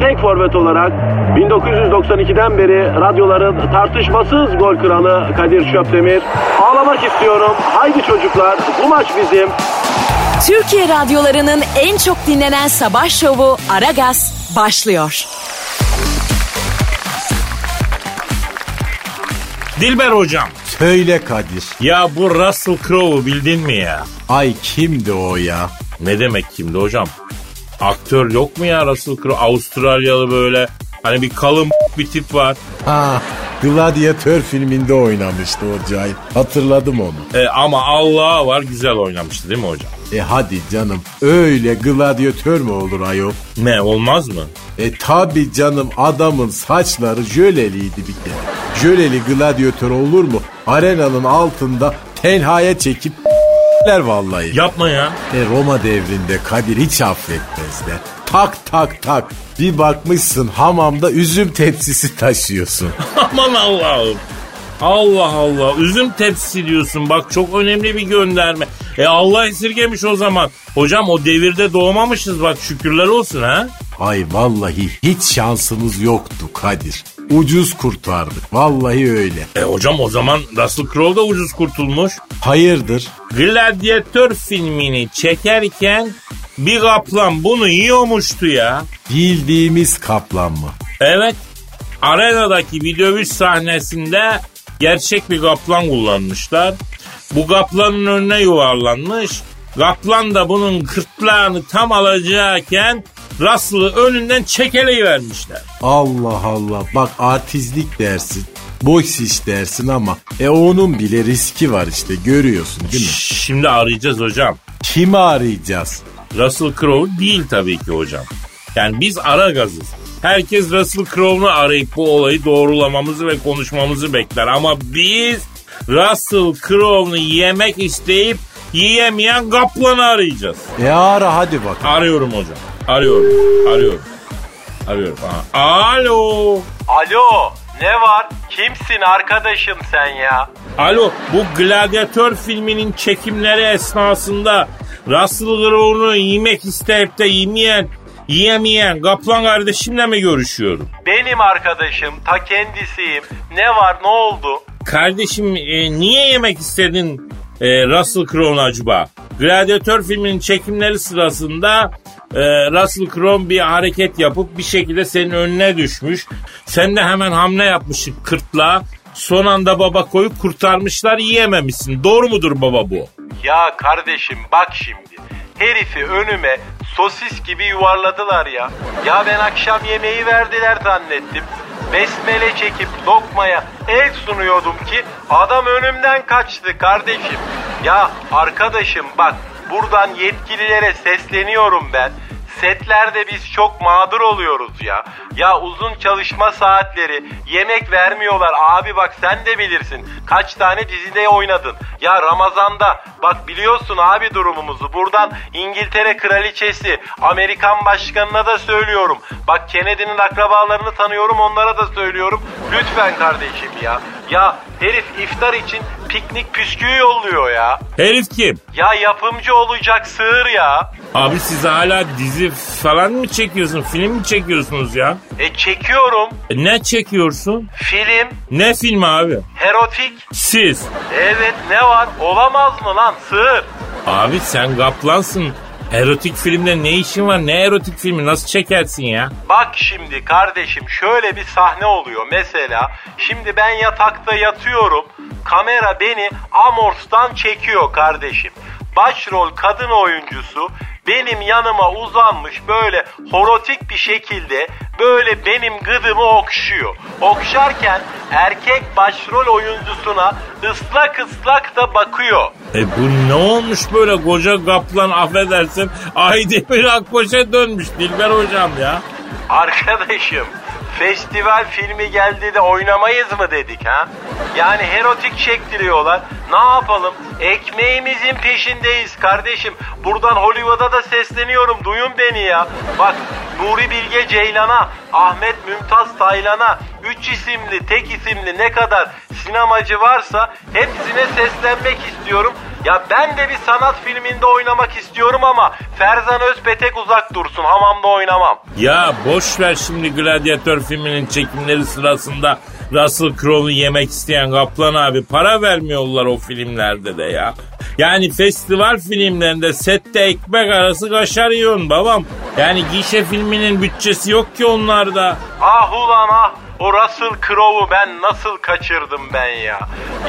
tek forvet olarak 1992'den beri radyoların tartışmasız gol kralı Kadir Şöpdemir. Ağlamak istiyorum. Haydi çocuklar bu maç bizim. Türkiye radyolarının en çok dinlenen sabah şovu Aragaz başlıyor. Dilber hocam. Söyle Kadir. Ya bu Russell Crowe'u bildin mi ya? Ay kimdi o ya? Ne demek kimdi hocam? Aktör yok mu ya Russell Crowe? Avustralyalı böyle hani bir kalın bir tip var. Ha, Gladiator filminde oynamıştı o cahil. Hatırladım onu. E, ama Allah var güzel oynamıştı değil mi hocam? E hadi canım öyle gladyatör mü olur ayol? Ne olmaz mı? E tabi canım adamın saçları jöleliydi bir kere. Jöleli gladyatör olur mu? Arenanın altında tenhaya çekip vallahi. Yapma ya. E Roma devrinde Kadir hiç affetmezler. Tak tak tak. Bir bakmışsın hamamda üzüm tepsisi taşıyorsun. Aman Allah'ım. Allah Allah. Üzüm tepsisi diyorsun. Bak çok önemli bir gönderme. E Allah esirgemiş o zaman. Hocam o devirde doğmamışız bak şükürler olsun ha. Ay vallahi hiç şansımız yoktu Kadir. Ucuz kurtardık. Vallahi öyle. E hocam o zaman Russell Crowe da ucuz kurtulmuş. Hayırdır? Gladiator filmini çekerken bir kaplan bunu yiyormuştu ya. Bildiğimiz kaplan mı? Evet. Arenadaki bir dövüş sahnesinde gerçek bir kaplan kullanmışlar. Bu kaplanın önüne yuvarlanmış. Kaplan da bunun kırtlağını tam alacakken Russell'ı önünden çekeleyivermişler. Allah Allah bak artistlik dersin. Boks iş dersin ama e onun bile riski var işte görüyorsun değil mi? Şimdi arayacağız hocam. Kimi arayacağız? Russell Crowe değil tabii ki hocam. Yani biz ara gazız. Herkes Russell Crowe'nu arayıp bu olayı doğrulamamızı ve konuşmamızı bekler. Ama biz Russell Crowe'nu yemek isteyip yiyemeyen kaplanı arayacağız. E ara hadi bak. Arıyorum hocam. Arıyorum. Arıyorum. Arıyorum. Ha. Alo. Alo ne var? Kimsin arkadaşım sen ya? Alo bu Gladiator filminin çekimleri esnasında Russell Crowe'nu yemek isteyip de yemeyen, yiyemeyen Kaplan kardeşimle mi görüşüyorum? Benim arkadaşım ta kendisiyim. Ne var ne oldu? Kardeşim e, niye yemek istedin e, Russell Crowe'nu acaba? Gladiator filminin çekimleri sırasında e, Russell Crowe bir hareket yapıp bir şekilde senin önüne düşmüş. Sen de hemen hamle yapmışsın kırtla. Son anda baba koyup kurtarmışlar yiyememişsin. Doğru mudur baba bu? Ya kardeşim bak şimdi. Herifi önüme sosis gibi yuvarladılar ya. Ya ben akşam yemeği verdiler zannettim. Besmele çekip lokmaya el sunuyordum ki adam önümden kaçtı kardeşim. Ya arkadaşım bak buradan yetkililere sesleniyorum ben. Setlerde biz çok mağdur oluyoruz ya. Ya uzun çalışma saatleri, yemek vermiyorlar. Abi bak sen de bilirsin. Kaç tane dizide oynadın. Ya Ramazan'da bak biliyorsun abi durumumuzu. Buradan İngiltere kraliçesi, Amerikan başkanına da söylüyorum. Bak Kennedy'nin akrabalarını tanıyorum onlara da söylüyorum. Lütfen kardeşim ya. Ya herif iftar için piknik püsküğü yolluyor ya. Herif kim? Ya yapımcı olacak sığır ya. Abi siz hala dizi falan mı çekiyorsun? Film mi çekiyorsunuz ya? E çekiyorum. E, ne çekiyorsun? Film, Ne film abi? erotik. Siz. Evet ne var? Olamaz mı lan sığır? Abi sen kaplansın. Erotik filmde ne işin var? Ne erotik filmi? Nasıl çekersin ya? Bak şimdi kardeşim şöyle bir sahne oluyor mesela. Şimdi ben yatakta yatıyorum. Kamera beni Amors'tan çekiyor kardeşim. Başrol kadın oyuncusu benim yanıma uzanmış böyle horotik bir şekilde böyle benim gıdımı okşuyor. Okşarken erkek başrol oyuncusuna ıslak ıslak da bakıyor. E bu ne olmuş böyle koca kaplan affedersin Aydemir Akkoş'a dönmüş Dilber hocam ya. Arkadaşım festival filmi geldi de oynamayız mı dedik ha? Yani erotik çektiriyorlar. Ne yapalım? Ekmeğimizin peşindeyiz kardeşim. Buradan Hollywood'a da sesleniyorum. Duyun beni ya. Bak Nuri Bilge Ceylan'a, Ahmet Mümtaz Taylan'a, üç isimli, tek isimli ne kadar sinemacı varsa hepsine seslenmek istiyorum. Ya ben de bir sanat filminde oynamak istiyorum ama Ferzan Özpetek uzak dursun. Hamamda oynamam. Ya boş ver şimdi Gladiator filminin çekimleri sırasında Russell Crowe'u yemek isteyen Kaplan abi para vermiyorlar o filmlerde de ya. Yani festival filmlerinde sette ekmek arası kaşar yiyorsun babam. Yani gişe filminin bütçesi yok ki onlarda. Ah ulan ah. O Russell Crowe'u ben nasıl kaçırdım ben ya.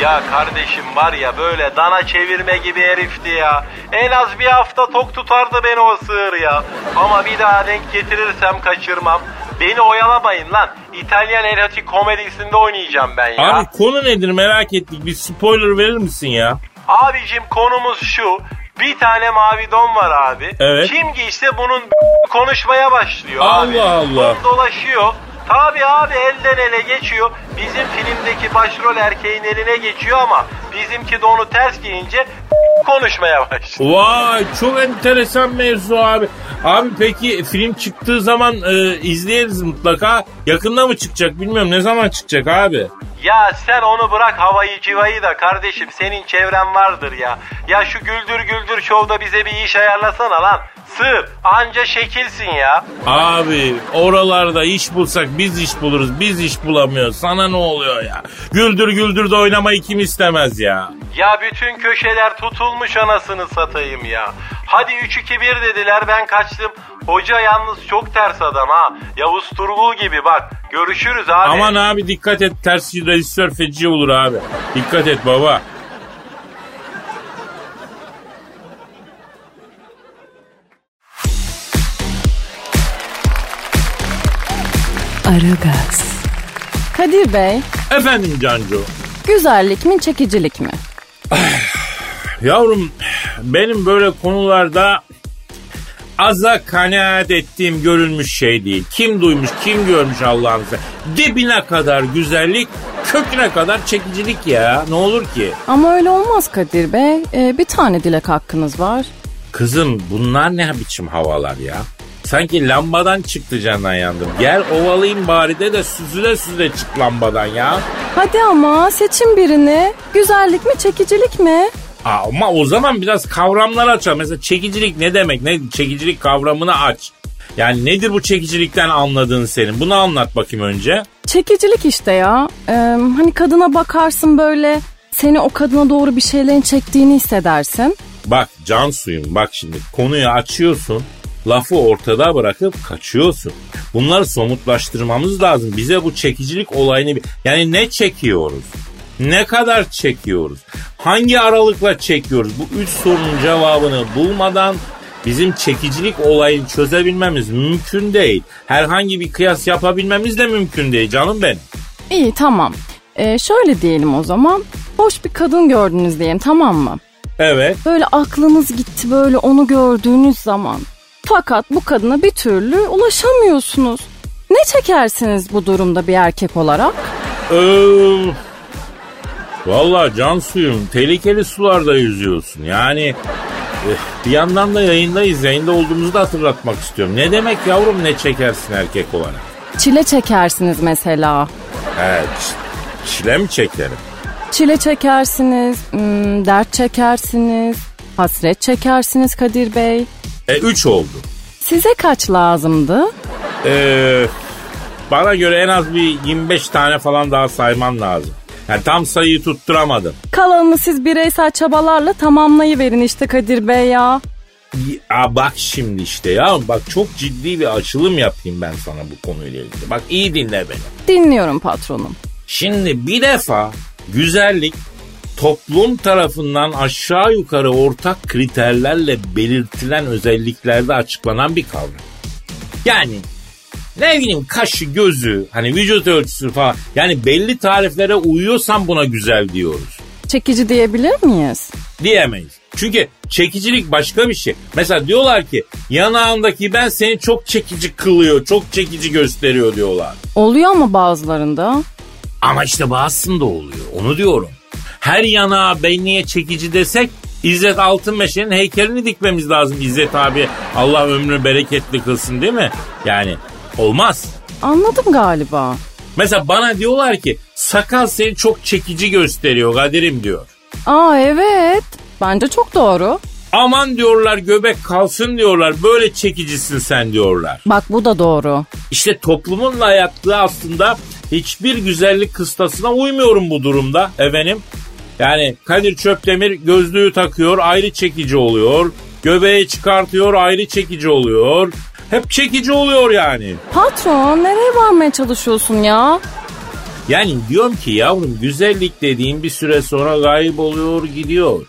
Ya kardeşim var ya böyle dana çevirme gibi herifti ya. En az bir hafta tok tutardı beni o sığır ya. Ama bir daha denk getirirsem kaçırmam. Beni oyalamayın lan. İtalyan erotik komedisinde oynayacağım ben ya. Abi konu nedir merak ettik. Bir spoiler verir misin ya? Abicim konumuz şu. Bir tane mavi don var abi. Evet. Kim giyse bunun konuşmaya başlıyor Allah abi. Allah. Don dolaşıyor. Tabi abi elden ele geçiyor. Bizim filmdeki başrol erkeğin eline geçiyor ama bizimki de onu ters giyince konuşmaya başlıyor. Vay çok enteresan mevzu abi. Abi peki film çıktığı zaman e, izleyeriz mutlaka. Yakında mı çıkacak bilmiyorum ne zaman çıkacak abi. Ya sen onu bırak havayı civayı da kardeşim senin çevren vardır ya. Ya şu güldür güldür şovda bize bir iş ayarlasana lan. Sığır anca şekilsin ya. Abi oralarda iş bulsak biz iş buluruz. Biz iş bulamıyoruz. Sana ne oluyor ya? Güldür güldür de oynamayı kim istemez ya? Ya bütün köşeler tutulmuş anasını satayım ya. Hadi 3-2-1 dediler ben kaçtım. Hoca yalnız çok ters adam ha. Yavuz Turgul gibi bak. Görüşürüz abi. Aman abi dikkat et ters rejisör feci olur abi. Dikkat et baba. Aragaz. Kadir Bey, Efendim Cancu. güzellik mi çekicilik mi? Yavrum benim böyle konularda aza kanaat ettiğim görülmüş şey değil. Kim duymuş kim görmüş Allah'ını seversen. Dibine kadar güzellik köküne kadar çekicilik ya ne olur ki. Ama öyle olmaz Kadir Bey. Ee, bir tane dilek hakkınız var. Kızım bunlar ne biçim havalar ya? Sanki lambadan çıktı candan yandım. Gel ovalayayım bari de de süzüle süzüle çık lambadan ya. Hadi ama seçin birini. Güzellik mi çekicilik mi? Ama o zaman biraz kavramlar açalım. Mesela çekicilik ne demek? Ne çekicilik kavramını aç. Yani nedir bu çekicilikten anladığın senin? Bunu anlat bakayım önce. Çekicilik işte ya. Ee, hani kadına bakarsın böyle seni o kadına doğru bir şeylerin çektiğini hissedersin. Bak can suyum bak şimdi konuyu açıyorsun. Lafı ortada bırakıp kaçıyorsun. Bunları somutlaştırmamız lazım. Bize bu çekicilik olayını yani ne çekiyoruz? Ne kadar çekiyoruz? Hangi aralıkla çekiyoruz? Bu üç sorunun cevabını bulmadan bizim çekicilik olayını çözebilmemiz mümkün değil. Herhangi bir kıyas yapabilmemiz de mümkün değil canım benim. İyi tamam. Ee, şöyle diyelim o zaman. Hoş bir kadın gördünüz diyelim tamam mı? Evet. Böyle aklınız gitti böyle onu gördüğünüz zaman. Fakat bu kadına bir türlü ulaşamıyorsunuz. Ne çekersiniz bu durumda bir erkek olarak? Ee, Valla can suyum tehlikeli sularda yüzüyorsun. Yani eh, bir yandan da yayındayız. Yayında olduğumuzu da hatırlatmak istiyorum. Ne demek yavrum ne çekersin erkek olarak? Çile çekersiniz mesela. Evet, çile mi çekerim? Çile çekersiniz, hmm, dert çekersiniz, hasret çekersiniz Kadir Bey. E 3 oldu. Size kaç lazımdı? Ee, bana göre en az bir 25 tane falan daha sayman lazım. Yani tam sayıyı tutturamadım. Kalanını siz bireysel çabalarla tamamlayıverin işte Kadir Bey ya. Ya bak şimdi işte ya bak çok ciddi bir açılım yapayım ben sana bu konuyla ilgili. Bak iyi dinle beni. Dinliyorum patronum. Şimdi bir defa güzellik toplum tarafından aşağı yukarı ortak kriterlerle belirtilen özelliklerde açıklanan bir kavram. Yani ne bileyim kaşı gözü hani vücut ölçüsü falan yani belli tariflere uyuyorsan buna güzel diyoruz. Çekici diyebilir miyiz? Diyemeyiz. Çünkü çekicilik başka bir şey. Mesela diyorlar ki yanağındaki ben seni çok çekici kılıyor, çok çekici gösteriyor diyorlar. Oluyor ama bazılarında. Ama işte bazısında oluyor. Onu diyorum. Her yanağa ben niye çekici desek İzzet Altınmeşe'nin heykelini dikmemiz lazım. İzzet abi Allah ömrü bereketli kılsın değil mi? Yani olmaz. Anladım galiba. Mesela bana diyorlar ki sakal seni çok çekici gösteriyor Kadir'im diyor. Aa evet. Bence çok doğru. Aman diyorlar göbek kalsın diyorlar. Böyle çekicisin sen diyorlar. Bak bu da doğru. İşte toplumun dayattığı aslında hiçbir güzellik kıstasına uymuyorum bu durumda efendim. Yani Kadir Çöptemir gözlüğü takıyor ayrı çekici oluyor. Göbeği çıkartıyor ayrı çekici oluyor. Hep çekici oluyor yani. Patron nereye varmaya çalışıyorsun ya? Yani diyorum ki yavrum güzellik dediğin bir süre sonra gayip oluyor gidiyor.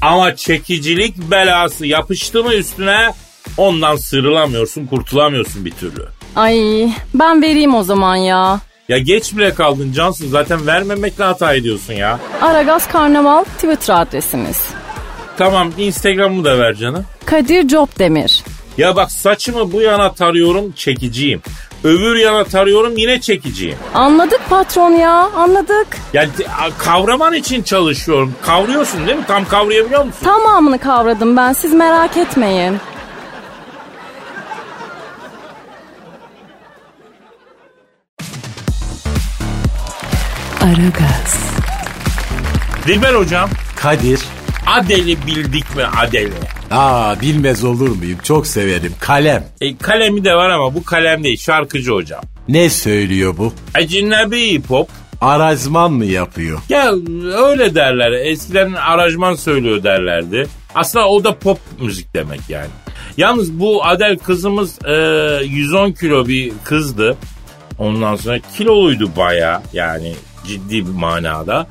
Ama çekicilik belası yapıştı mı üstüne ondan sıyrılamıyorsun kurtulamıyorsun bir türlü. Ay ben vereyim o zaman ya. Ya geç bile kaldın Cansın zaten vermemekle hata ediyorsun ya. Aragaz Karnaval Twitter adresimiz. Tamam Instagram'ı da ver canım. Kadir Copdemir. Ya bak saçımı bu yana tarıyorum çekiciyim. Öbür yana tarıyorum yine çekiciyim. Anladık patron ya anladık. Yani kavraman için çalışıyorum. Kavruyorsun değil mi? Tam kavrayabiliyor musun? Tamamını kavradım ben siz merak etmeyin. Aragaz. Dilber hocam. Kadir. Adeli bildik mi Adeli? Aa bilmez olur muyum? Çok severim. Kalem. E, kalemi de var ama bu kalem değil şarkıcı hocam. Ne söylüyor bu? Ecnebi pop. Aranjman mı yapıyor? Ya öyle derler. Eskiden aranjman söylüyor derlerdi. Aslında o da pop müzik demek yani. Yalnız bu Adel kızımız e, 110 kilo bir kızdı. Ondan sonra kiloluydu baya yani ciddi bir manada.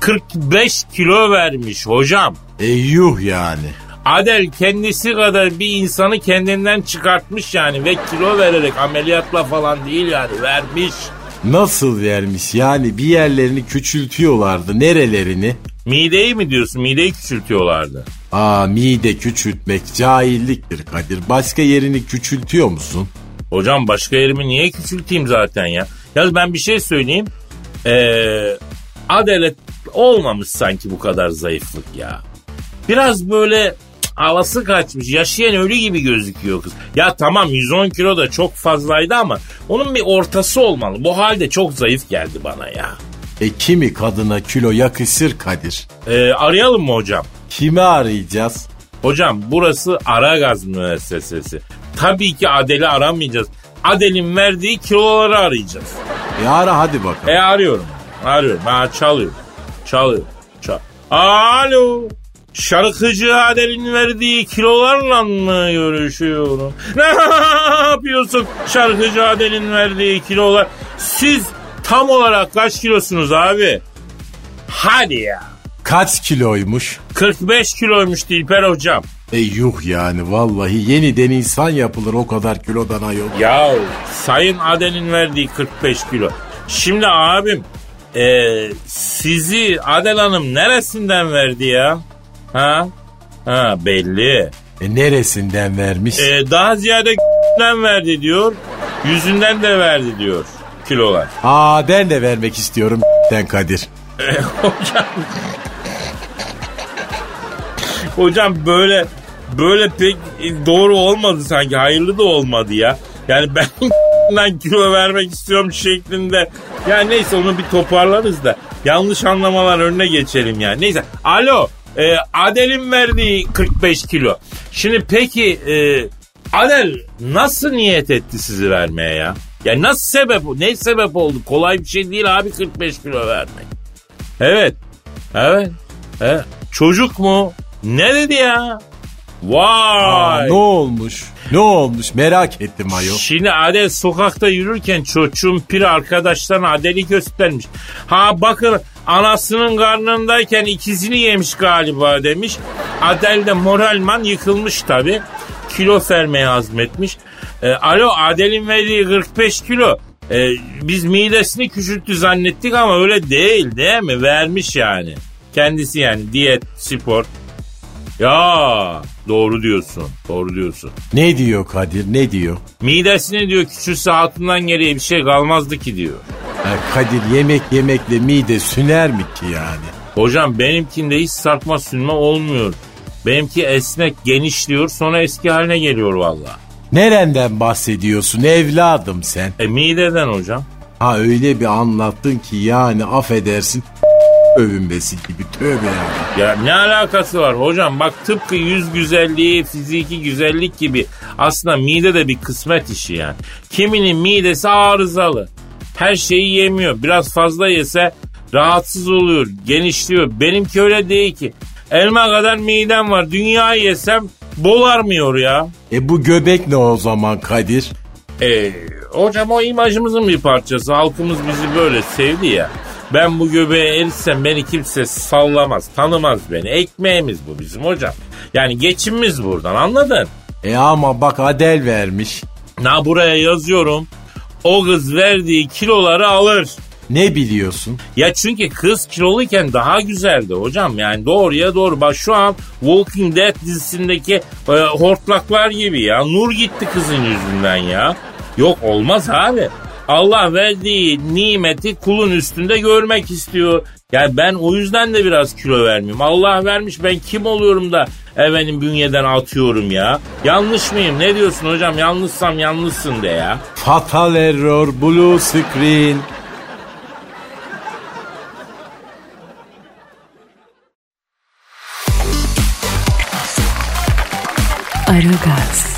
45 kilo vermiş hocam. E yuh yani. Adel kendisi kadar bir insanı kendinden çıkartmış yani ve kilo vererek ameliyatla falan değil yani vermiş. Nasıl vermiş yani bir yerlerini küçültüyorlardı nerelerini? Mideyi mi diyorsun mideyi küçültüyorlardı. Aa mide küçültmek cahilliktir Kadir. Başka yerini küçültüyor musun? Hocam başka yerimi niye küçülteyim zaten ya? Yalnız ben bir şey söyleyeyim. Ee, adalet olmamış sanki bu kadar zayıflık ya. Biraz böyle havası kaçmış. Yaşayan ölü gibi gözüküyor kız. Ya tamam 110 kilo da çok fazlaydı ama onun bir ortası olmalı. Bu halde çok zayıf geldi bana ya. E kimi kadına kilo yakışır Kadir? Ee, arayalım mı hocam? Kimi arayacağız? Hocam burası Aragaz müessesesi. Tabii ki Adel'i aramayacağız. Adel'in verdiği kiloları arayacağız. E ara hadi bakalım. E arıyorum. Arıyorum. Ha çalıyor. Çalıyor. Çal. Alo. Şarkıcı Adel'in verdiği kilolarla mı görüşüyorum? Ne yapıyorsun şarkıcı Adel'in verdiği kilolar? Siz tam olarak kaç kilosunuz abi? Hadi ya. Kaç kiloymuş? 45 kiloymuş Dilper hocam. E yuh yani vallahi yeniden insan yapılır o kadar kilodan ayol. Ya Sayın Adel'in verdiği 45 kilo. Şimdi abim e, sizi Adel Hanım neresinden verdi ya? Ha? Ha belli. E neresinden vermiş? E, daha ziyade verdi diyor. Yüzünden de verdi diyor kilolar. Aa ben de vermek istiyorum den Kadir. hocam Hocam böyle böyle pek doğru olmadı sanki. Hayırlı da olmadı ya. Yani ben kilo vermek istiyorum şeklinde. Yani neyse onu bir toparlarız da. Yanlış anlamalar önüne geçelim yani. Neyse. Alo. E, Adel'in verdiği 45 kilo. Şimdi peki e, Adel nasıl niyet etti sizi vermeye ya? Ya nasıl sebep ne sebep oldu? Kolay bir şey değil abi 45 kilo vermek. Evet. Evet. evet. Çocuk mu? Ne dedi ya? Vay. Ne olmuş? Ne olmuş? Merak ettim ayol. Şimdi Adel sokakta yürürken çocuğun pir arkadaşlarına Adel'i göstermiş. Ha bakın anasının karnındayken ikizini yemiş galiba demiş. Adel de moralman yıkılmış tabi. Kilo vermeye azmetmiş. E, alo Adel'in verdiği 45 kilo. E, biz midesini küçülttü zannettik ama öyle değil değil mi? Vermiş yani. Kendisi yani diyet, spor. Ya doğru diyorsun. Doğru diyorsun. Ne diyor Kadir ne diyor? Midesini diyor küçülse hatından geriye bir şey kalmazdı ki diyor. Ha, Kadir yemek yemekle mide süner mi ki yani? Hocam benimkinde hiç sarkma sünme olmuyor. Benimki esnek genişliyor sonra eski haline geliyor valla. Nereden bahsediyorsun evladım sen? E mideden hocam. Ha öyle bir anlattın ki yani affedersin övünmesi gibi tövbe ya. Ya ne alakası var hocam bak tıpkı yüz güzelliği fiziki güzellik gibi aslında mide de bir kısmet işi yani. Kiminin midesi arızalı. Her şeyi yemiyor. Biraz fazla yese rahatsız oluyor, genişliyor. Benimki öyle değil ki. Elma kadar midem var. Dünyayı yesem bolarmıyor ya. E bu göbek ne o zaman Kadir? E, hocam o imajımızın bir parçası. Halkımız bizi böyle sevdi ya. Ben bu göbeğe erişsem beni kimse sallamaz, tanımaz beni. Ekmeğimiz bu bizim hocam. Yani geçimimiz buradan anladın? E ama bak Adel vermiş. Na buraya yazıyorum. O kız verdiği kiloları alır. Ne biliyorsun? Ya çünkü kız kiloluyken daha güzeldi hocam. Yani doğruya doğru. Bak şu an Walking Dead dizisindeki e, hortlaklar gibi ya. Nur gitti kızın yüzünden ya. Yok olmaz abi. Allah verdiği nimeti kulun üstünde görmek istiyor. Yani ben o yüzden de biraz kilo vermiyorum. Allah vermiş ben kim oluyorum da efendim bünyeden atıyorum ya. Yanlış mıyım? Ne diyorsun hocam? Yanlışsam yanlışsın de ya. Fatal error, blue screen. Aragaz,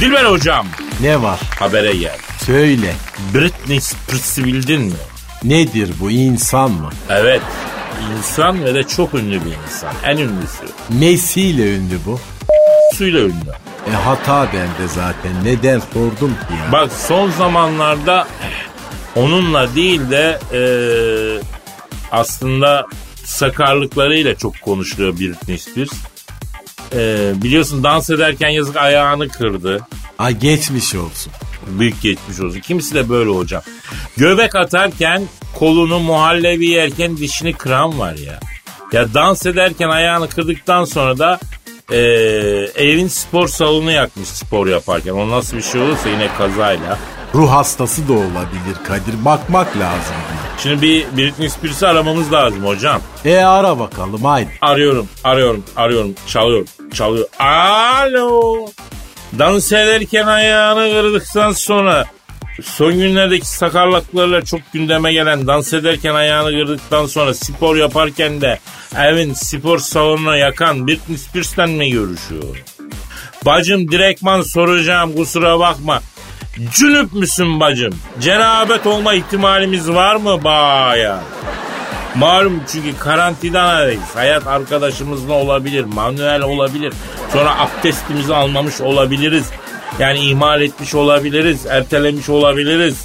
Dilber hocam Ne var? habere gel. Söyle. Britney Spears'ı bildin mi? Nedir bu insan mı? Evet. insan ve de çok ünlü bir insan. En ünlüsü. Nesiyle ünlü bu? Suyla ünlü. E hata bende zaten. Neden sordum ki ya? Bak son zamanlarda onunla değil de e, aslında sakarlıklarıyla çok konuşuluyor Britney Spears. E, biliyorsun dans ederken yazık ayağını kırdı. Ay geçmiş olsun. Büyük geçmiş olsun. Kimisi de böyle hocam. Göbek atarken kolunu muhallebi yerken dişini kıran var ya. Ya dans ederken ayağını kırdıktan sonra da e, evin spor salonu yakmış spor yaparken. O nasıl bir şey olursa yine kazayla. Ruh hastası da olabilir Kadir. Bakmak lazım. Şimdi bir Britney Spears'ı aramamız lazım hocam. E ara bakalım haydi. Arıyorum, arıyorum, arıyorum. Çalıyor, çalıyor. Alo. Dans ederken ayağını kırdıktan sonra son günlerdeki sakarlıklarla çok gündeme gelen dans ederken ayağını kırdıktan sonra spor yaparken de evin spor salonuna yakan Britney Spears'ten mi görüşüyor? Bacım direktman soracağım kusura bakma. Cünüp müsün bacım? Cenabet olma ihtimalimiz var mı baya? Malum çünkü karantinadayız. Hayat arkadaşımızla olabilir, manuel olabilir. Sonra abdestimizi almamış olabiliriz. Yani ihmal etmiş olabiliriz, ertelemiş olabiliriz.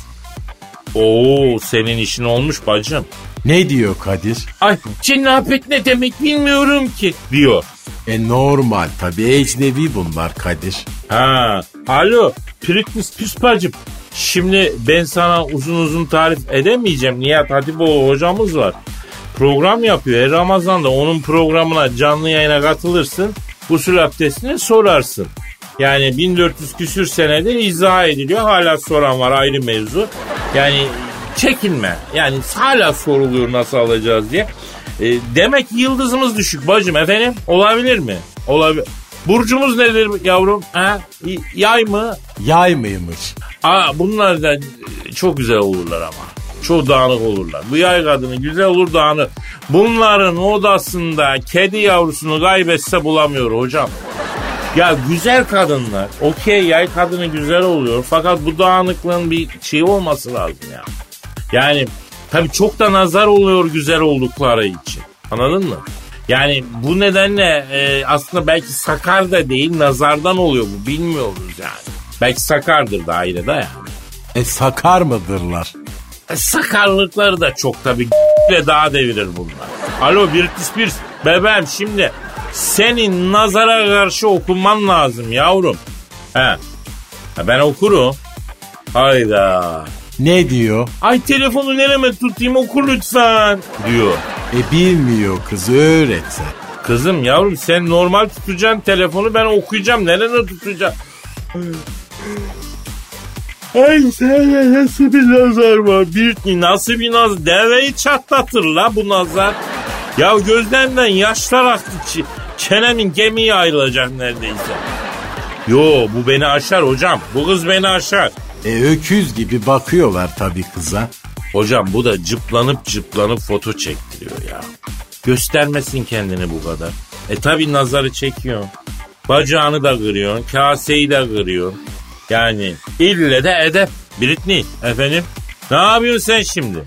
Oo senin işin olmuş bacım. Ne diyor Kadir? Ay cenabet ne demek bilmiyorum ki diyor. E normal tabii ecnebi bunlar Kadir. Ha, alo Britney Spears bacım. Şimdi ben sana uzun uzun tarif edemeyeceğim. Nihat Hatipoğlu hocamız var. Program yapıyor. Her Ramazan'da onun programına canlı yayına katılırsın. Gusül abdestini sorarsın. Yani 1400 küsür senedir izah ediliyor. Hala soran var ayrı mevzu. Yani çekinme. Yani hala soruluyor nasıl alacağız diye. E, demek yıldızımız düşük bacım efendim. Olabilir mi? Olabilir. Burcumuz nedir yavrum? Ha? Yay mı? Yay mıymış? Aa bunlar da çok güzel olurlar ama. Çok dağınık olurlar. Bu yay kadını güzel olur dağınık. Bunların odasında kedi yavrusunu kaybetse bulamıyor hocam. Ya güzel kadınlar okey yay kadını güzel oluyor fakat bu dağınıklığın bir şey olması lazım ya. Yani tabii çok da nazar oluyor güzel oldukları için. Anladın mı? Yani bu nedenle e, aslında belki sakar da değil nazardan oluyor bu bilmiyoruz yani. Belki sakardır da ayrı da yani. E sakar mıdırlar? E, sakarlıkları da çok tabii ile daha devirir bunlar. Alo Britney Spears bebeğim şimdi senin nazara karşı okunman lazım yavrum. He. Ha, ben okurum. Hayda. Ne diyor? Ay telefonu nereme tutayım oku lütfen diyor. E bilmiyor kız öğretse. Kızım yavrum sen normal tutacaksın telefonu ben okuyacağım. Nerene tutacağım? Ay sen nasıl bir nazar var? Bir nasıl bir nazar? Deveyi çatlatır la bu nazar. Ya gözlerinden yaşlar aktı. Çenemin gemiyi ayrılacak neredeyse. Yo bu beni aşar hocam. Bu kız beni aşar. E öküz gibi bakıyorlar tabii kıza. Hocam bu da cıplanıp cıplanıp foto çektiriyor ya. Göstermesin kendini bu kadar. E tabi nazarı çekiyor. Bacağını da kırıyorsun, kaseyi de kırıyorsun. Yani ille de edep. Britney efendim. Ne yapıyorsun sen şimdi?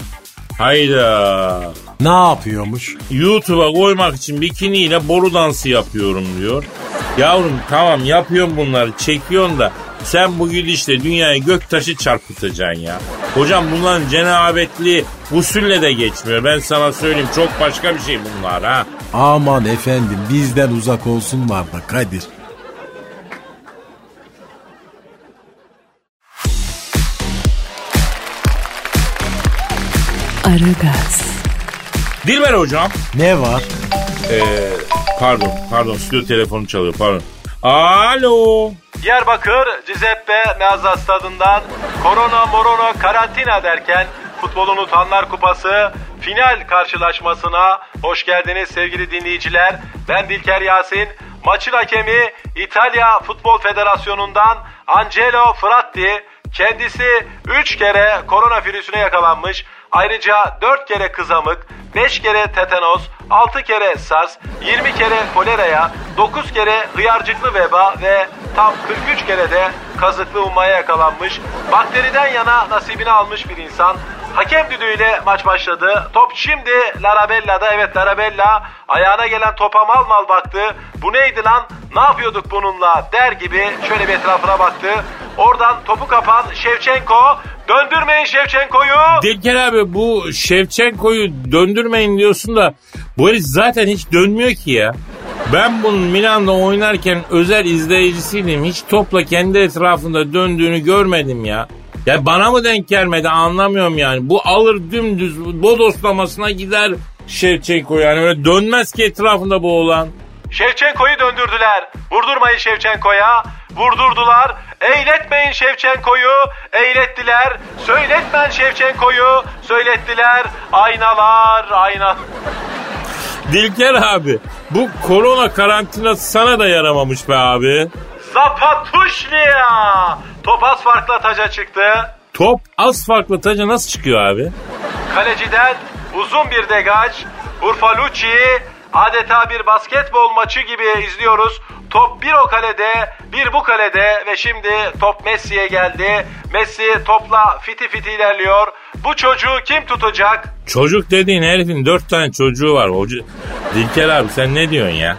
Hayda. Ne yapıyormuş? YouTube'a koymak için bikiniyle boru dansı yapıyorum diyor. Yavrum tamam yapıyorsun bunları çekiyorsun da sen bu gidişle dünyayı göktaşı çarpıtacaksın ya. Hocam bunların cenabetli usulle de geçmiyor. Ben sana söyleyeyim çok başka bir şey bunlar ha. Aman efendim bizden uzak olsunlar da Kadir. Aragaz, Dilber hocam. Ne var? Pardon pardon stüdyo telefonu çalıyor pardon. Alo. Diyarbakır Cizeppe Meazza stadından korona morona karantina derken futbolun utanlar kupası final karşılaşmasına hoş geldiniz sevgili dinleyiciler. Ben Dilker Yasin. Maçın hakemi İtalya Futbol Federasyonu'ndan Angelo Fratti. Kendisi 3 kere koronavirüsüne yakalanmış. Ayrıca 4 kere kızamık, 5 kere tetanos, 6 kere SARS, 20 kere koleraya, 9 kere hıyarcıklı veba ve tam 43 kere de kazıklı ummaya yakalanmış. Bakteriden yana nasibini almış bir insan. Hakem düdüğüyle maç başladı. Top şimdi Larabella'da. Evet Larabella ayağına gelen topa mal mal baktı. Bu neydi lan? Ne yapıyorduk bununla der gibi şöyle bir etrafına baktı. Oradan topu kapan Şevçenko. Döndürmeyin Şevçenko'yu. Dilker abi bu Şevçenko'yu döndürmeyin diyorsun da bu herif zaten hiç dönmüyor ki ya. Ben bunun Milan'da oynarken özel izleyicisiydim. Hiç topla kendi etrafında döndüğünü görmedim ya. Ya bana mı denk gelmedi anlamıyorum yani. Bu alır dümdüz bodoslamasına gider Şevçenko yani. Öyle dönmez ki etrafında bu olan. Şevçenko'yu döndürdüler. Vurdurmayın Şevçenko'ya. Vurdurdular. Eğletmeyin Şevçenko'yu. Eğlettiler. Söyletmen Şevçenko'yu. Söylettiler. Aynalar, ayna. Dilker abi bu korona karantinası sana da yaramamış be abi. Zapatuşlia. Top az farkla taca çıktı. Top az farklı taca nasıl çıkıyor abi? Kaleciden uzun bir degaj. Urfalucci adeta bir basketbol maçı gibi izliyoruz. Top bir o kalede, bir bu kalede ve şimdi top Messi'ye geldi. Messi topla fiti fiti ilerliyor. Bu çocuğu kim tutacak? Çocuk dediğin herifin dört tane çocuğu var. Hoca... Dilker abi sen ne diyorsun ya?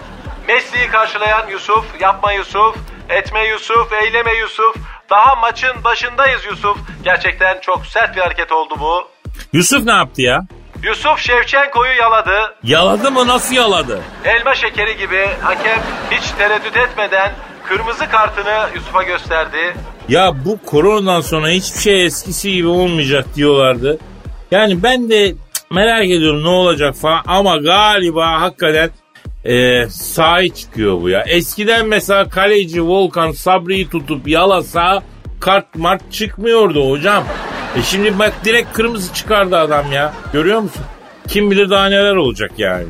Messi'yi karşılayan Yusuf, yapma Yusuf, etme Yusuf, eyleme Yusuf. Daha maçın başındayız Yusuf. Gerçekten çok sert bir hareket oldu bu. Yusuf ne yaptı ya? Yusuf Şevçenko'yu yaladı. Yaladı mı nasıl yaladı? Elma şekeri gibi hakem hiç tereddüt etmeden kırmızı kartını Yusuf'a gösterdi. Ya bu koronadan sonra hiçbir şey eskisi gibi olmayacak diyorlardı. Yani ben de merak ediyorum ne olacak falan ama galiba hakikaten e, sahi çıkıyor bu ya. Eskiden mesela kaleci Volkan Sabri'yi tutup yalasa kart mart çıkmıyordu hocam. E şimdi bak direkt kırmızı çıkardı adam ya. Görüyor musun? Kim bilir daha neler olacak yani.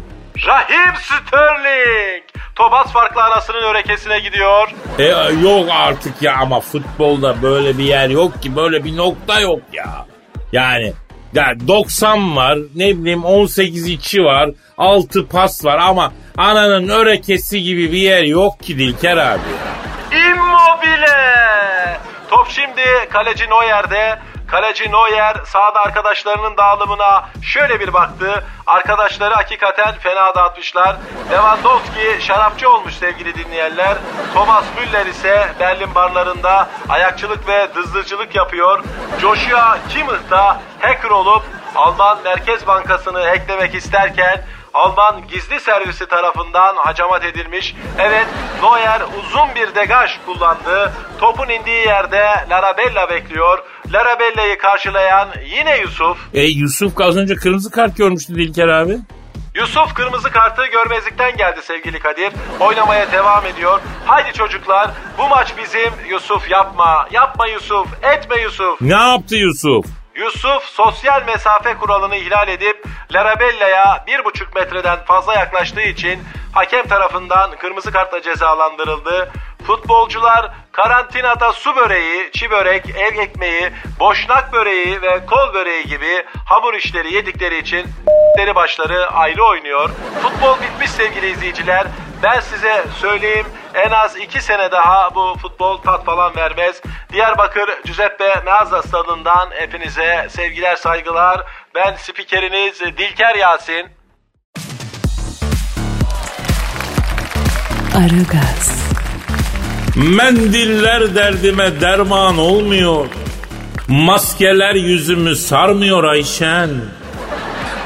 Rahim Sterling. Tobas farklı anasının örekesine gidiyor. E yok artık ya ama futbolda böyle bir yer yok ki böyle bir nokta yok ya. Yani ya 90 var ne bileyim 18 içi var 6 pas var ama ananın örekesi gibi bir yer yok ki Dilker abi. Immobile. Top şimdi kaleci Neuer'de. Kaleci Neuer sağda arkadaşlarının dağılımına şöyle bir baktı. Arkadaşları hakikaten fena dağıtmışlar. Lewandowski şarapçı olmuş sevgili dinleyenler. Thomas Müller ise Berlin barlarında ayakçılık ve dızlıcılık yapıyor. Joshua Kimmich da hacker olup Alman Merkez Bankası'nı hacklemek isterken Alman gizli servisi tarafından hacamat edilmiş. Evet Neuer uzun bir degaj kullandı. Topun indiği yerde Larabella bekliyor. Larabella'yı karşılayan yine Yusuf. E Yusuf az önce kırmızı kart görmüştü Dilker abi. Yusuf kırmızı kartı görmezlikten geldi sevgili Kadir. Oynamaya devam ediyor. Haydi çocuklar bu maç bizim. Yusuf yapma. Yapma Yusuf. Etme Yusuf. Ne yaptı Yusuf? Yusuf sosyal mesafe kuralını ihlal edip Larabella'ya bir buçuk metreden fazla yaklaştığı için hakem tarafından kırmızı kartla cezalandırıldı. Futbolcular karantinada su böreği, çi börek, ev ekmeği, boşnak böreği ve kol böreği gibi hamur işleri yedikleri için deri başları ayrı oynuyor. Futbol bitmiş sevgili izleyiciler. Ben size söyleyeyim en az iki sene daha bu futbol tat falan vermez. Diyarbakır Giuseppe Meazza stadından hepinize sevgiler saygılar. Ben spikeriniz Dilker Yasin. Aragaz, Mendiller derdime derman olmuyor. Maskeler yüzümü sarmıyor Ayşen.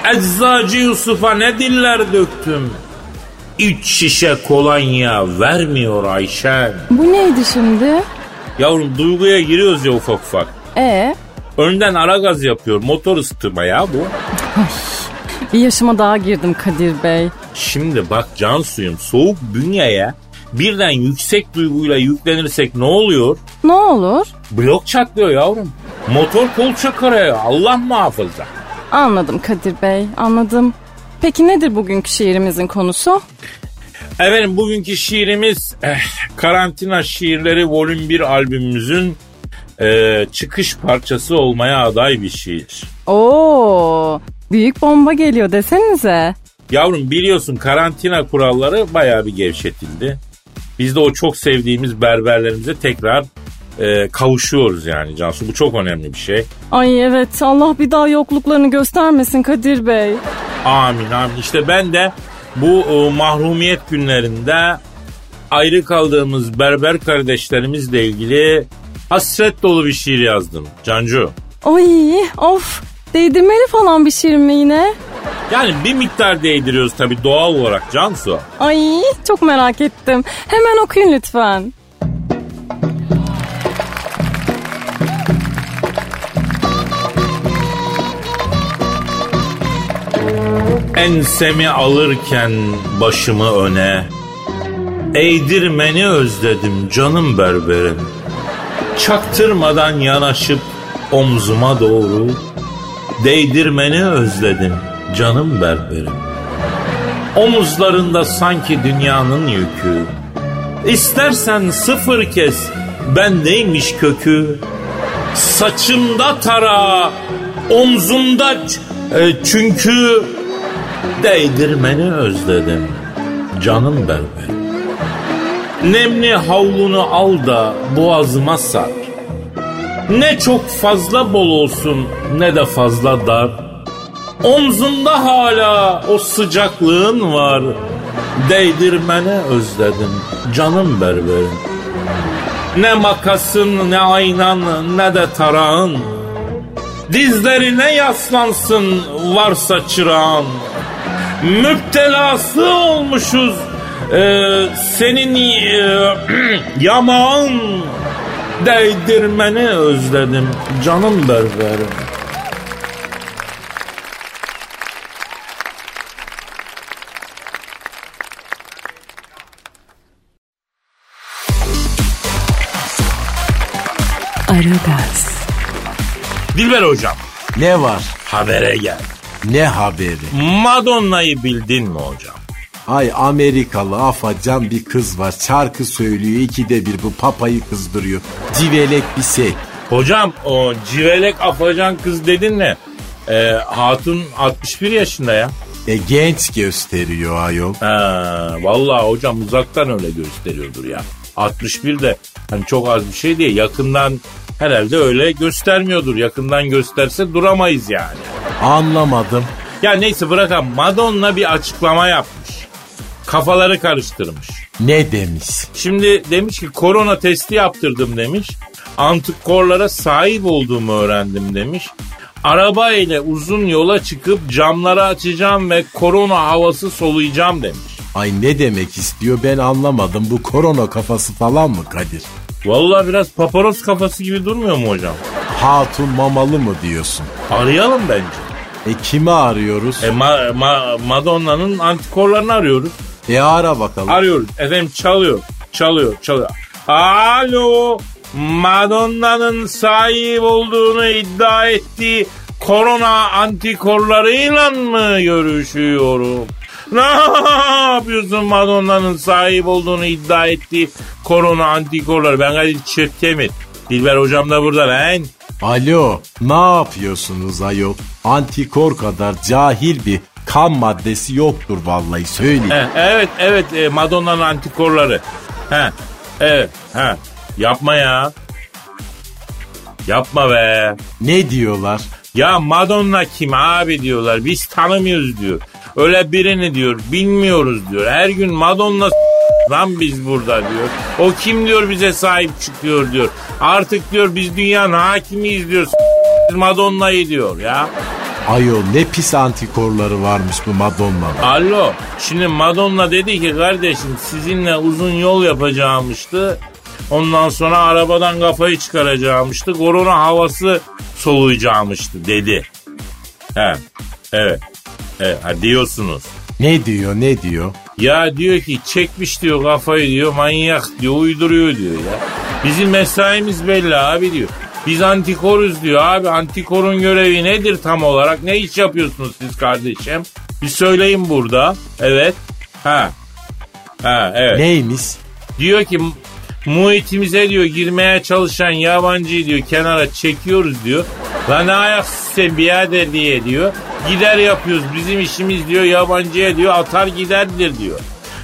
Eczacı Yusuf'a ne diller döktüm. Üç şişe kolonya vermiyor Ayşen. Bu neydi şimdi? Yavrum duyguya giriyoruz ya ufak ufak. E Önden ara gaz yapıyor. Motor ısıtma ya bu. bir yaşıma daha girdim Kadir Bey. Şimdi bak can suyum soğuk bünyeye birden yüksek duyguyla yüklenirsek ne oluyor? Ne olur? Blok çatlıyor yavrum. Motor kol çakarıyor. Allah muhafaza. Anladım Kadir Bey anladım. Peki nedir bugünkü şiirimizin konusu? Efendim bugünkü şiirimiz eh, Karantina Şiirleri Volüm 1 albümümüzün eh, çıkış parçası olmaya aday bir şiir. Oo, büyük bomba geliyor desenize. Yavrum biliyorsun karantina kuralları bayağı bir gevşetildi. Biz de o çok sevdiğimiz berberlerimize tekrar eh, kavuşuyoruz yani Cansu. Bu çok önemli bir şey. Ay evet Allah bir daha yokluklarını göstermesin Kadir Bey. Amin amin. İşte ben de bu e, mahrumiyet günlerinde ayrı kaldığımız berber kardeşlerimizle ilgili hasret dolu bir şiir yazdım Cancu. Ay of değdirmeli falan bir şiir mi yine? Yani bir miktar değdiriyoruz tabii doğal olarak Cansu. Ay çok merak ettim. Hemen okuyun lütfen. Ensemi alırken başımı öne Eğdirmeni özledim canım berberim. Çaktırmadan yanaşıp omzuma doğru Değdirmeni özledim canım berberim. Omuzlarında sanki dünyanın yükü. İstersen sıfır kes bendeymiş kökü? Saçımda tara omzumda e, çünkü Değdirmeni özledim canım berberim Nemli havlunu al da boğazıma sar. Ne çok fazla bol olsun ne de fazla dar. Omzumda hala o sıcaklığın var. Değdirmeni özledim canım berberim Ne makasın ne aynan ne de tarağın. Dizlerine yaslansın varsa çırağın Müptelası olmuşuz ee, senin e, yamağın değdirmeni özledim canım berberim. Aragaz, Dilber hocam Ne var? habere gel. Ne haberi? Madonna'yı bildin mi hocam? Ay Amerikalı afacan bir kız var. Şarkı söylüyor. ikide bir bu papayı kızdırıyor. Civelek bir şey. Hocam o civelek afacan kız dedin ne? Ee, hatun 61 yaşında ya. E genç gösteriyor ayol. Ha, vallahi hocam uzaktan öyle gösteriyordur ya. 61 de hani çok az bir şey değil. Yakından Herhalde öyle göstermiyordur. Yakından gösterse duramayız yani. Anlamadım. Ya neyse bırakalım. Madonna bir açıklama yapmış. Kafaları karıştırmış. Ne demiş? Şimdi demiş ki korona testi yaptırdım demiş. Antikorlara sahip olduğumu öğrendim demiş. Araba ile uzun yola çıkıp camları açacağım ve korona havası soluyacağım demiş. Ay ne demek istiyor ben anlamadım. Bu korona kafası falan mı Kadir? Vallahi biraz paparoz kafası gibi durmuyor mu hocam? Hatun mamalı mı diyorsun? Arayalım bence. E kimi arıyoruz? E, Ma- Ma- Madonna'nın antikorlarını arıyoruz. E ara bakalım. Arıyoruz. Efendim çalıyor. Çalıyor. Çalıyor. Alo. Madonna'nın sahip olduğunu iddia ettiği korona antikorlarıyla mı görüşüyorum? Ne yapıyorsun Madonna'nın sahip olduğunu iddia ettiği korona antikorları? Ben Kadir Çöptemir. Dilber hocam da burada lan. Alo ne yapıyorsunuz ayol? Antikor kadar cahil bir kan maddesi yoktur vallahi söyleyeyim. He, evet evet e, Madonna'nın antikorları. He, evet he. Yapma ya. Yapma be. Ne diyorlar? Ya Madonna kim abi diyorlar. Biz tanımıyoruz diyor. Öyle birini diyor. Bilmiyoruz diyor. Her gün Madonna lan biz burada diyor. O kim diyor bize sahip çıkıyor diyor. Artık diyor biz dünyanın hakimiyiz diyor. Madonna'yı diyor ya. Ayol ne pis antikorları varmış bu Madonna'da. Alo. Şimdi Madonna dedi ki kardeşim sizinle uzun yol yapacağımıştı. Ondan sonra arabadan kafayı çıkaracağımıştı. Korona havası soluyacağımıştı dedi. He. Evet. Ha, diyorsunuz. Ne diyor ne diyor? Ya diyor ki çekmiş diyor kafayı diyor manyak diyor uyduruyor diyor ya. Bizim mesaimiz belli abi diyor. Biz antikoruz diyor abi antikorun görevi nedir tam olarak ne iş yapıyorsunuz siz kardeşim? Bir söyleyin burada. Evet. Ha. Ha evet. Neymiş? Diyor ki muhitimize diyor girmeye çalışan yabancıyı diyor kenara çekiyoruz diyor. Lan ayaksız sen birader diye diyor. Gider yapıyoruz bizim işimiz diyor yabancıya diyor atar giderdir diyor.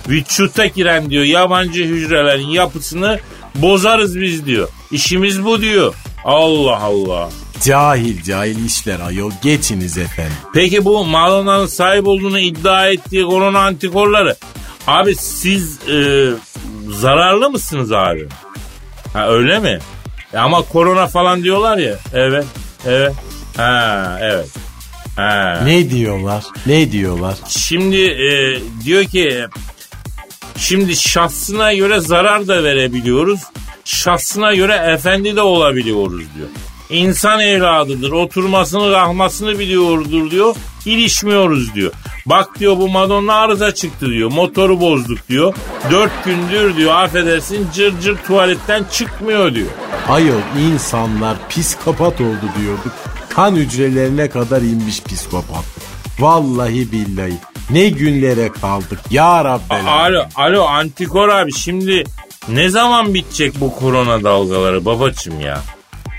Vücuta giren diyor yabancı hücrelerin yapısını bozarız biz diyor. İşimiz bu diyor. Allah Allah. Cahil cahil işler ayol geçiniz efendim. Peki bu Madonna'nın sahip olduğunu iddia ettiği korona antikorları. Abi siz e, zararlı mısınız abi? Ha öyle mi? E, ama korona falan diyorlar ya. Evet. Evet. Ha evet. Ha. Ne diyorlar? Ne diyorlar? Şimdi e, diyor ki şimdi şahsına göre zarar da verebiliyoruz. Şahsına göre efendi de olabiliyoruz diyor. İnsan evladıdır. Oturmasını rahmasını biliyordur diyor. İlişmiyoruz diyor. Bak diyor bu Madonna arıza çıktı diyor. Motoru bozduk diyor. Dört gündür diyor affedersin cır cır tuvaletten çıkmıyor diyor. Ayol insanlar psikopat oldu diyorduk. Kan hücrelerine kadar inmiş psikopat. Vallahi billahi. Ne günlere kaldık ya Rabbel. Alo, alo Antikor abi şimdi ne zaman bitecek bu korona dalgaları babacım ya?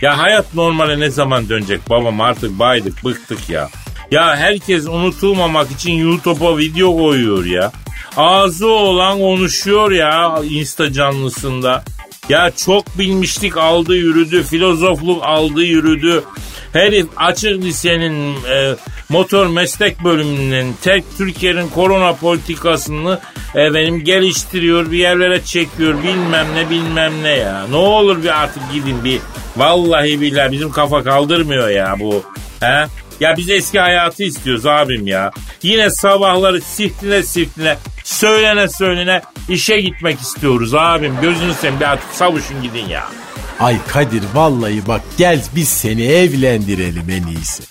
Ya hayat normale ne zaman dönecek babam artık baydık bıktık ya. Ya herkes unutulmamak için YouTube'a video koyuyor ya. Ağzı olan konuşuyor ya Insta canlısında. Ya çok bilmişlik aldı yürüdü, filozofluk aldı yürüdü. Herif açık lisenin e, motor meslek bölümünün tek Türkiye'nin korona politikasını e, benim geliştiriyor bir yerlere çekiyor bilmem ne bilmem ne ya. Ne olur bir artık gidin bir vallahi billahi bizim kafa kaldırmıyor ya bu. He? Ya biz eski hayatı istiyoruz abim ya. Yine sabahları siftine siftine söylene söylene işe gitmek istiyoruz abim. Gözünü seveyim bir artık savuşun gidin ya. Ay Kadir vallahi bak gel biz seni evlendirelim en iyisi.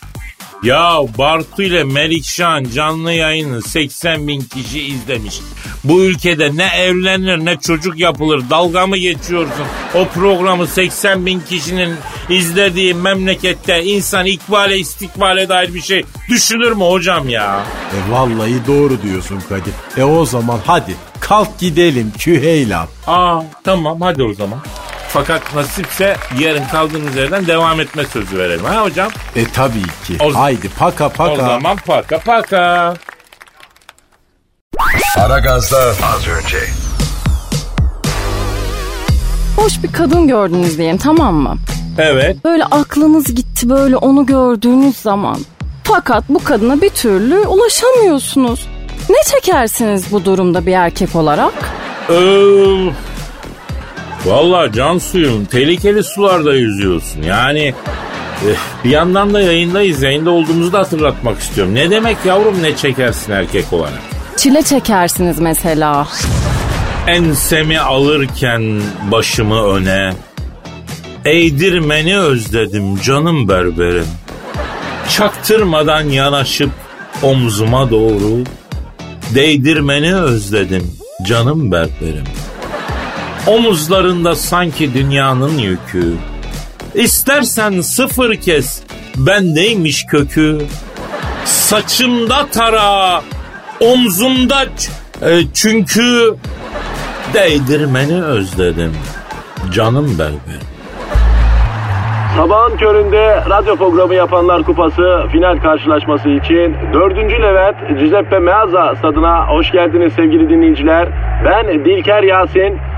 Ya Bartu ile Melikşan canlı yayını 80 bin kişi izlemiş. Bu ülkede ne evlenir ne çocuk yapılır dalga mı geçiyorsun? O programı 80 bin kişinin izlediği memlekette insan ikbale istikbale dair bir şey düşünür mü hocam ya? E vallahi doğru diyorsun Kadir. E o zaman hadi kalk gidelim Küheylan. Aa tamam hadi o zaman. Fakat nasipse yarın kaldığımız yerden devam etme sözü verelim ha hocam? E tabii ki. O- Haydi paka O paka. zaman paka paka. Aragaz'da az önce. Hoş bir kadın gördünüz diyelim tamam mı? Evet. Böyle aklınız gitti böyle onu gördüğünüz zaman. Fakat bu kadına bir türlü ulaşamıyorsunuz. Ne çekersiniz bu durumda bir erkek olarak? Ee, Valla can suyum tehlikeli sularda yüzüyorsun. Yani eh, bir yandan da yayındayız. Yayında olduğumuzu da hatırlatmak istiyorum. Ne demek yavrum ne çekersin erkek olarak? Çile çekersiniz mesela. Ensemi alırken başımı öne Eğdirmeni özledim canım berberim Çaktırmadan yanaşıp omzuma doğru Değdirmeni özledim canım berberim Omuzlarında sanki dünyanın yükü İstersen sıfır kes bendeymiş kökü Saçımda tara omzumda e, çünkü Değdirmeni özledim. Canım berber. Sabahın köründe radyo programı yapanlar kupası final karşılaşması için 4. Levent Giuseppe Meazza stadına hoş geldiniz sevgili dinleyiciler. Ben Dilker Yasin.